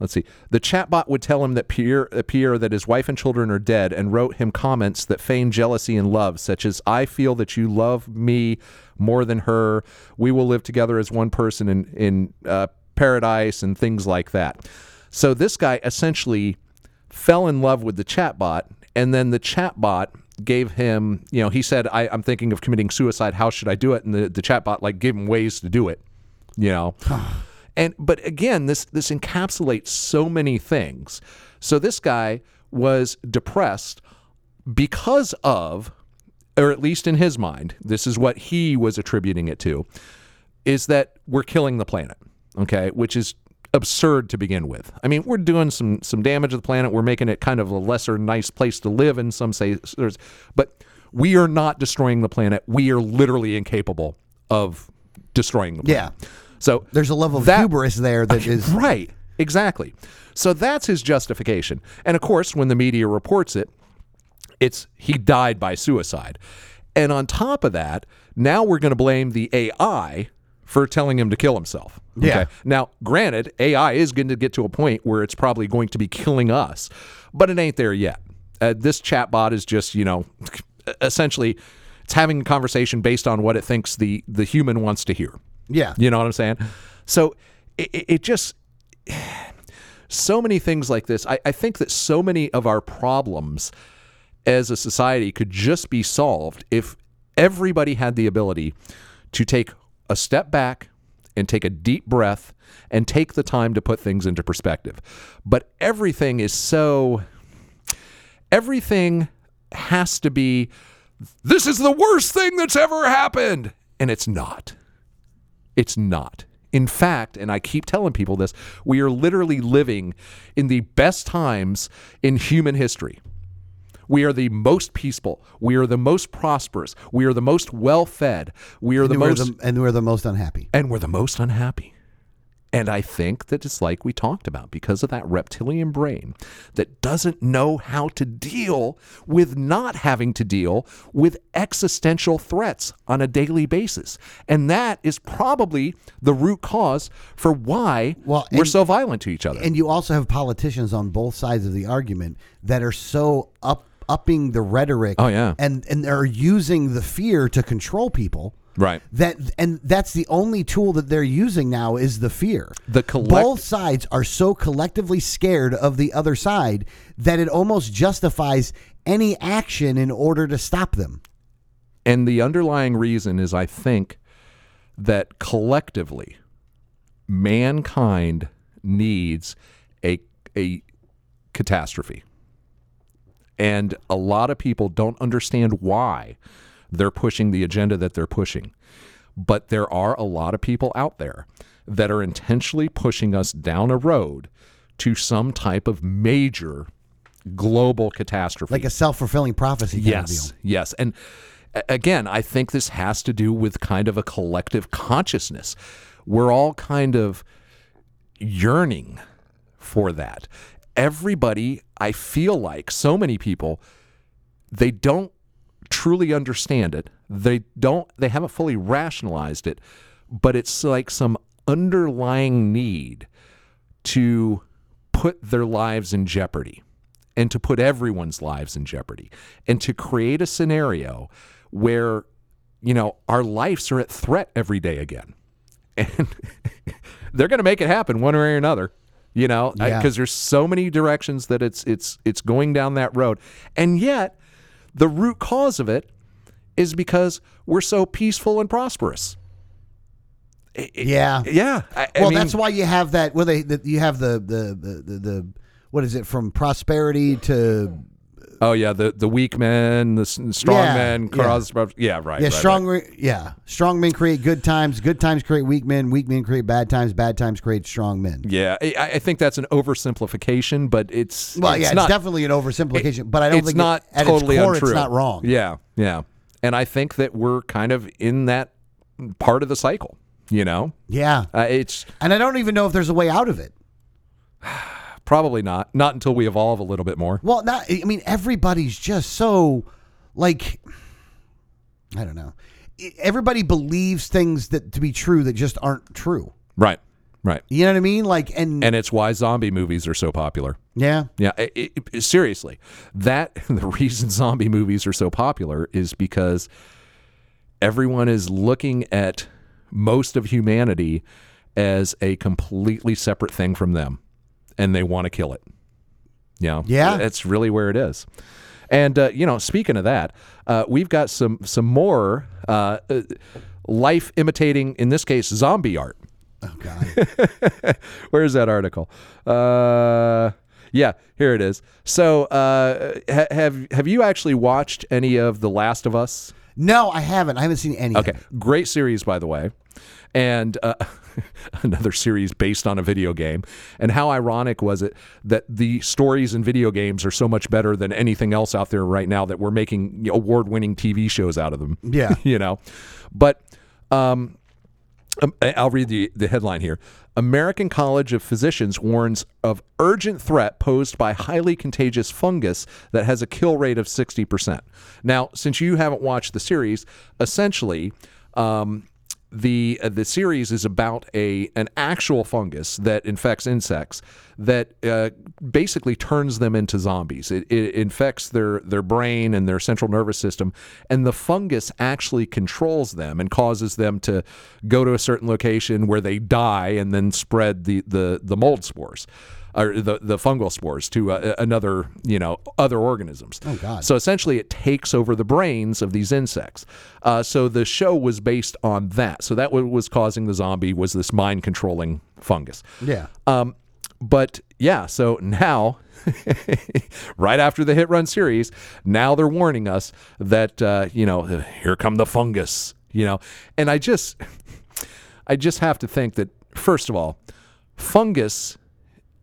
let's see, the chatbot would tell him that Pierre, uh, Pierre that his wife and children are dead, and wrote him comments that feign jealousy and love, such as "I feel that you love me more than her. We will live together as one person in in uh, paradise," and things like that. So this guy essentially fell in love with the chatbot, and then the chatbot gave him, you know, he said, I, "I'm thinking of committing suicide. How should I do it?" And the the chatbot like gave him ways to do it, you know. [sighs] And but again, this this encapsulates so many things. So this guy was depressed because of, or at least in his mind, this is what he was attributing it to, is that we're killing the planet. Okay, which is absurd to begin with. I mean, we're doing some some damage to the planet. We're making it kind of a lesser nice place to live in some say, but we are not destroying the planet. We are literally incapable of destroying the planet. Yeah. So There's a level of that- hubris there that [laughs] is. Right. Exactly. So that's his justification. And of course, when the media reports it, it's he died by suicide. And on top of that, now we're going to blame the AI for telling him to kill himself. Yeah. Now, granted, AI is going to get to a point where it's probably going to be killing us, but it ain't there yet. Uh, this chatbot is just, you know, [laughs] essentially it's having a conversation based on what it thinks the the human wants to hear. Yeah. You know what I'm saying? So it, it it just [sighs] so many things like this. I, I think that so many of our problems as a society could just be solved if everybody had the ability to take a step back and take a deep breath and take the time to put things into perspective. But everything is so everything has to be this is the worst thing that's ever happened and it's not. It's not. In fact, and I keep telling people this, we are literally living in the best times in human history. We are the most peaceful. We are the most prosperous. We are the most well fed. We are the and, we're most, the, and we're the most unhappy. and we're the most unhappy. And I think that it's like we talked about because of that reptilian brain that doesn't know how to deal with not having to deal with existential threats on a daily basis. And that is probably the root cause for why Well, we're so violent to each other. And you also have politicians on both sides of the argument that are so up upping the rhetoric. Oh, yeah. and and they're using the fear to control people. Right. That and that's the only tool that they're using now is the fear. The collect- Both sides are so collectively scared of the other side that it almost justifies any action in order to stop them. And the underlying reason is I think that collectively mankind needs a a catastrophe. And a lot of people don't understand why they're pushing the agenda that they're pushing. But there are a lot of people out there that are intentionally pushing us down a road to some type of major global catastrophe. Like a self fulfilling prophecy kind of Yes, yes. And again, I think this has to do with kind of a collective consciousness. We're all kind of yearning for that. Everybody, I feel like so many people, they don't truly understand it. They don't, they haven't fully rationalized it, but it's like some underlying need to put their lives in jeopardy and to put everyone's lives in jeopardy and to create a scenario where you know our lives are at threat every day again [laughs] and [laughs] they're going to make it happen one way or another you know because Yeah. there's so many directions that it's it's it's going down that road and yet the root cause of it is because we're so peaceful and prosperous Yeah. yeah I, I well, mean, that's why you have that. Well, they the, you have the, the the the the what is it from prosperity to oh yeah the the weak men the s- strong Yeah, men yeah. cause yeah right yeah right, right. strong re- yeah strong men create good times, good times create weak men, weak men create bad times, bad times create strong men. Yeah, I, I think that's an oversimplification, but it's Well, it's yeah, not, it's definitely an oversimplification, but I don't think it's think not it, at totally its core untrue. it's not wrong. Yeah, yeah, and I think that we're kind of in that part of the cycle. You know, Yeah, uh, it's and I don't even know if there's a way out of it. [sighs] probably not not until we evolve a little bit more. Well, not. I mean, everybody's just so like I don't know. Everybody believes things that to be true that just aren't true. Right, right, You know what I mean? Like, and, and it's why zombie movies are so popular. yeah, Yeah, it, it- seriously, that [laughs] the reason zombie movies are so popular is because everyone is looking at most of humanity as a completely separate thing from them, and they want to kill it. You know, Yeah. that's really where it is. And uh, you know, speaking of that, uh, we've got some some more uh, uh, life imitating, in this case, zombie art. oh god, [laughs] Where's that article? Uh, yeah, here it is. So, uh, ha- have have you actually watched any of The Last of Us? no, I haven't. I haven't seen any. Okay, great series by the way, and uh, [laughs] [laughs] another series based on a video game. And how ironic was it that the stories in video games are so much better than anything else out there right now that we're making award-winning TV shows out of them? [laughs] Yeah. you know, but um, um, I'll read the, the headline here. American College of Physicians warns of urgent threat posed by highly contagious fungus that has a kill rate of 60%. Now, since you haven't watched the series, essentially, um, the uh, the series is about a an actual fungus that infects insects that uh, basically turns them into zombies. It, it infects their their brain and their central nervous system, and the fungus actually controls them and causes them to go to a certain location where they die and then spread the the the mold spores. Or the, the fungal spores to uh, another, you know, other organisms. Oh, God. So essentially, it takes over the brains of these insects. Uh, so the show was based on that. So that what was causing the zombie was this mind controlling fungus. Yeah. Um, but yeah, so now, [laughs] right after the hit run series, now they're warning us that uh, you know here come the fungus. You know, and I just, [laughs] I just have to think that first of all, fungus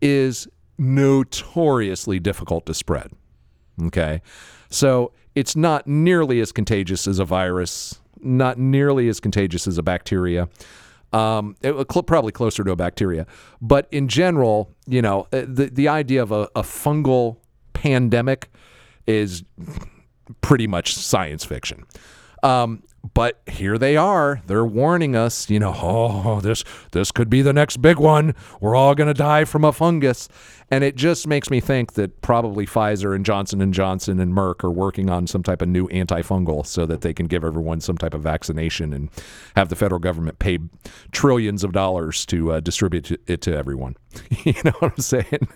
is notoriously difficult to spread. Okay. So it's not nearly as contagious as a virus, not nearly as contagious as a bacteria. Um, it, cl- probably closer to a bacteria. But in general, you know, uh, the, the idea of a, a fungal pandemic is pretty much science fiction. Um, but here they are. They're warning us, you know, oh, this this could be the next big one. We're all going to die from a fungus. And it just makes me think that probably Pfizer and Johnson and Johnson and Merck are working on some type of new antifungal so that they can give everyone some type of vaccination and have the federal government pay trillions of dollars to uh, distribute it to everyone. [laughs] you know what I'm saying?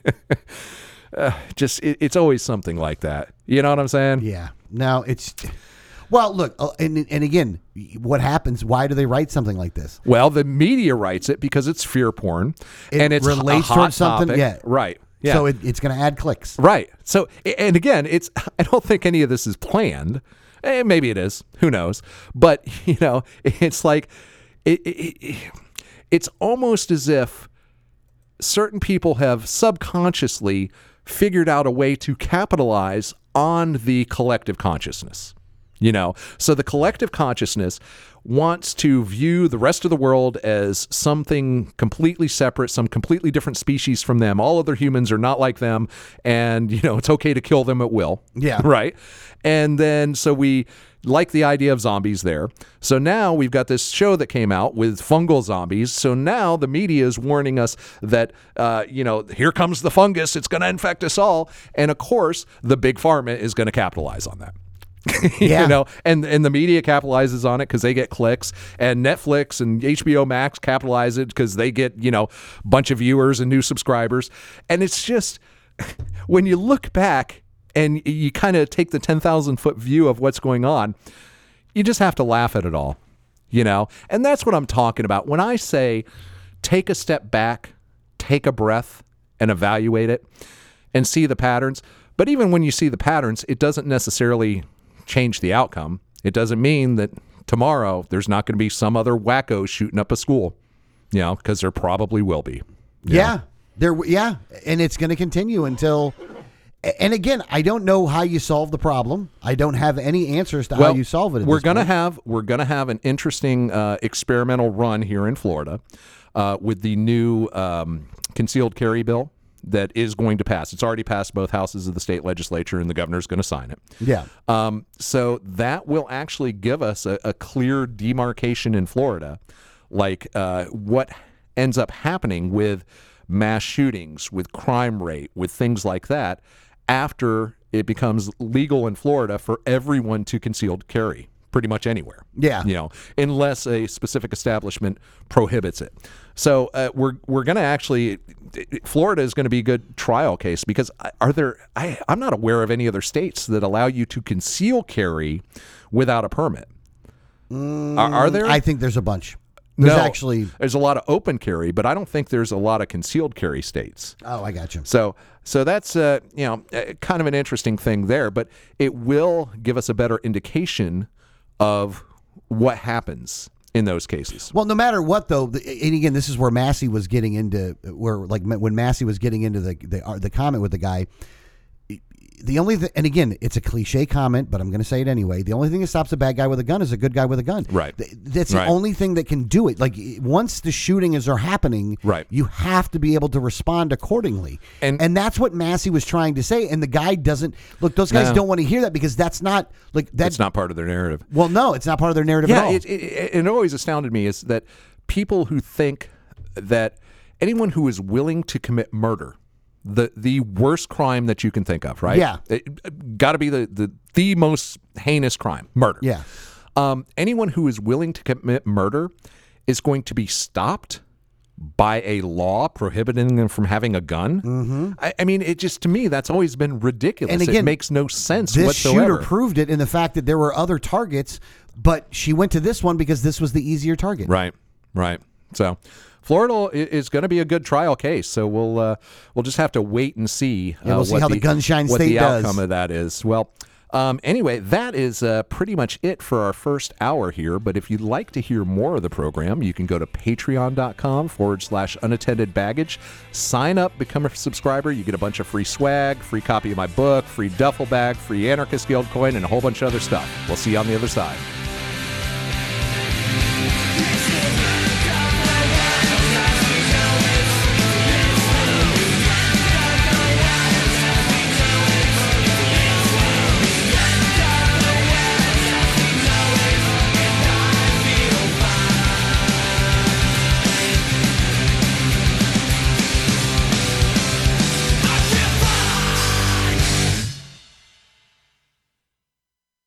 [laughs] uh, just it, it's always something like that. You know what I'm saying? Yeah. Now it's well, look, uh, and and again, what happens? Why do they write something like this? Well, the media writes it because it's fear porn, It and it's relates to something- topic. yeah. right. Yeah, So it, it's going to add clicks. right. So, and again, it's [laughs] I don't think any of this is planned. Eh, maybe it is. Who knows? But [laughs] you know, it's like it, it, it, it's almost as if certain people have subconsciously figured out a way to capitalize on the collective consciousness. You know, so the collective consciousness wants to view the rest of the world as something completely separate, some completely different species from them. All other humans are not like them, and, you know, it's okay to kill them at will. Yeah. [laughs] Right. And then, so we like the idea of zombies there. So now we've got this show that came out with fungal zombies. So now the media is warning us that, uh, you know, here comes the fungus. It's going to infect us all. And of course, the big pharma is going to capitalize on that. [laughs] Yeah. you know, and and the media capitalizes on it because they get clicks, and Netflix and HBO Max capitalize it because they get you know a bunch of viewers and new subscribers, and it's just [laughs] when you look back and you kind of take the ten thousand foot view of what's going on, you just have to laugh at it all, you know, and that's what I'm talking about when I say take a step back, take a breath, and evaluate it, and see the patterns. But even when you see the patterns, it doesn't necessarily change the outcome. It doesn't mean that tomorrow there's not going to be some other wacko shooting up a school, you know, because there probably will be. Yeah. There yeah, and it's going to continue until and again, I don't know how you solve the problem. I don't have any answers to how you solve it. we're gonna point. have we're gonna have an interesting uh, experimental run here in Florida uh, with the new um, concealed carry bill that is going to pass. It's already passed both houses of the state legislature, and the governor's going to sign it. Yeah. Um, so that will actually give us a, a clear demarcation in Florida, like uh, what ends up happening with mass shootings, with crime rate, with things like that, after it becomes legal in Florida for everyone to concealed carry, pretty much anywhere. Yeah. you know, unless a specific establishment prohibits it. So uh, we're we're going to actually Florida is going to be a good trial case because are there I I'm not aware of any other states that allow you to conceal carry without a permit. are, are there? I think there's a bunch. There's no, actually there's a lot of open carry, but I don't think there's a lot of concealed carry states. Oh, I got you. So so that's uh, you know uh, kind of an interesting thing there, but it will give us a better indication of what happens in those cases. Well, no matter what, though, and again, this is where Massie was getting into where, like, when Massie was getting into the the, the comment with the guy. The only th- and again, it's a cliche comment, but I'm going to say it anyway. The only thing that stops a bad guy with a gun is a good guy with a gun. Right. Th- That's the only thing that can do it. Like once the shootings are happening, Right. you have to be able to respond accordingly. And- and that's what Massie was trying to say. And the guy doesn't look. Those guys No. don't want to hear that because that's not like that's not part of their narrative. Well, no, it's not part of their narrative at Yeah, all. it, it, it always astounded me is that people who think that anyone who is willing to commit murder, the the worst crime that you can think of, right? Yeah. got to be the, the the most heinous crime, murder. Yeah. Um, anyone who is willing to commit murder is going to be stopped by a law prohibiting them from having a gun. Mm-hmm. I, I mean, it just to me that's always been ridiculous. And it again, makes no sense this whatsoever. shooter proved it in the fact that there were other targets, but she went to this one because this was the easier target. Right, right. So, Florida is going to be a good trial case. So we'll uh, we'll just have to wait and see. Yeah, we'll uh, see how the Gunshine what State the does. outcome of that is. Well. Um, anyway, that is uh, pretty much it for our first hour here. But if you'd like to hear more of the program, you can go to patreon.com forward slash unattended baggage. Sign up, become a subscriber. You get a bunch of free swag, free copy of my book, free duffel bag, free Anarchist Guild coin, and a whole bunch of other stuff. We'll see you on the other side.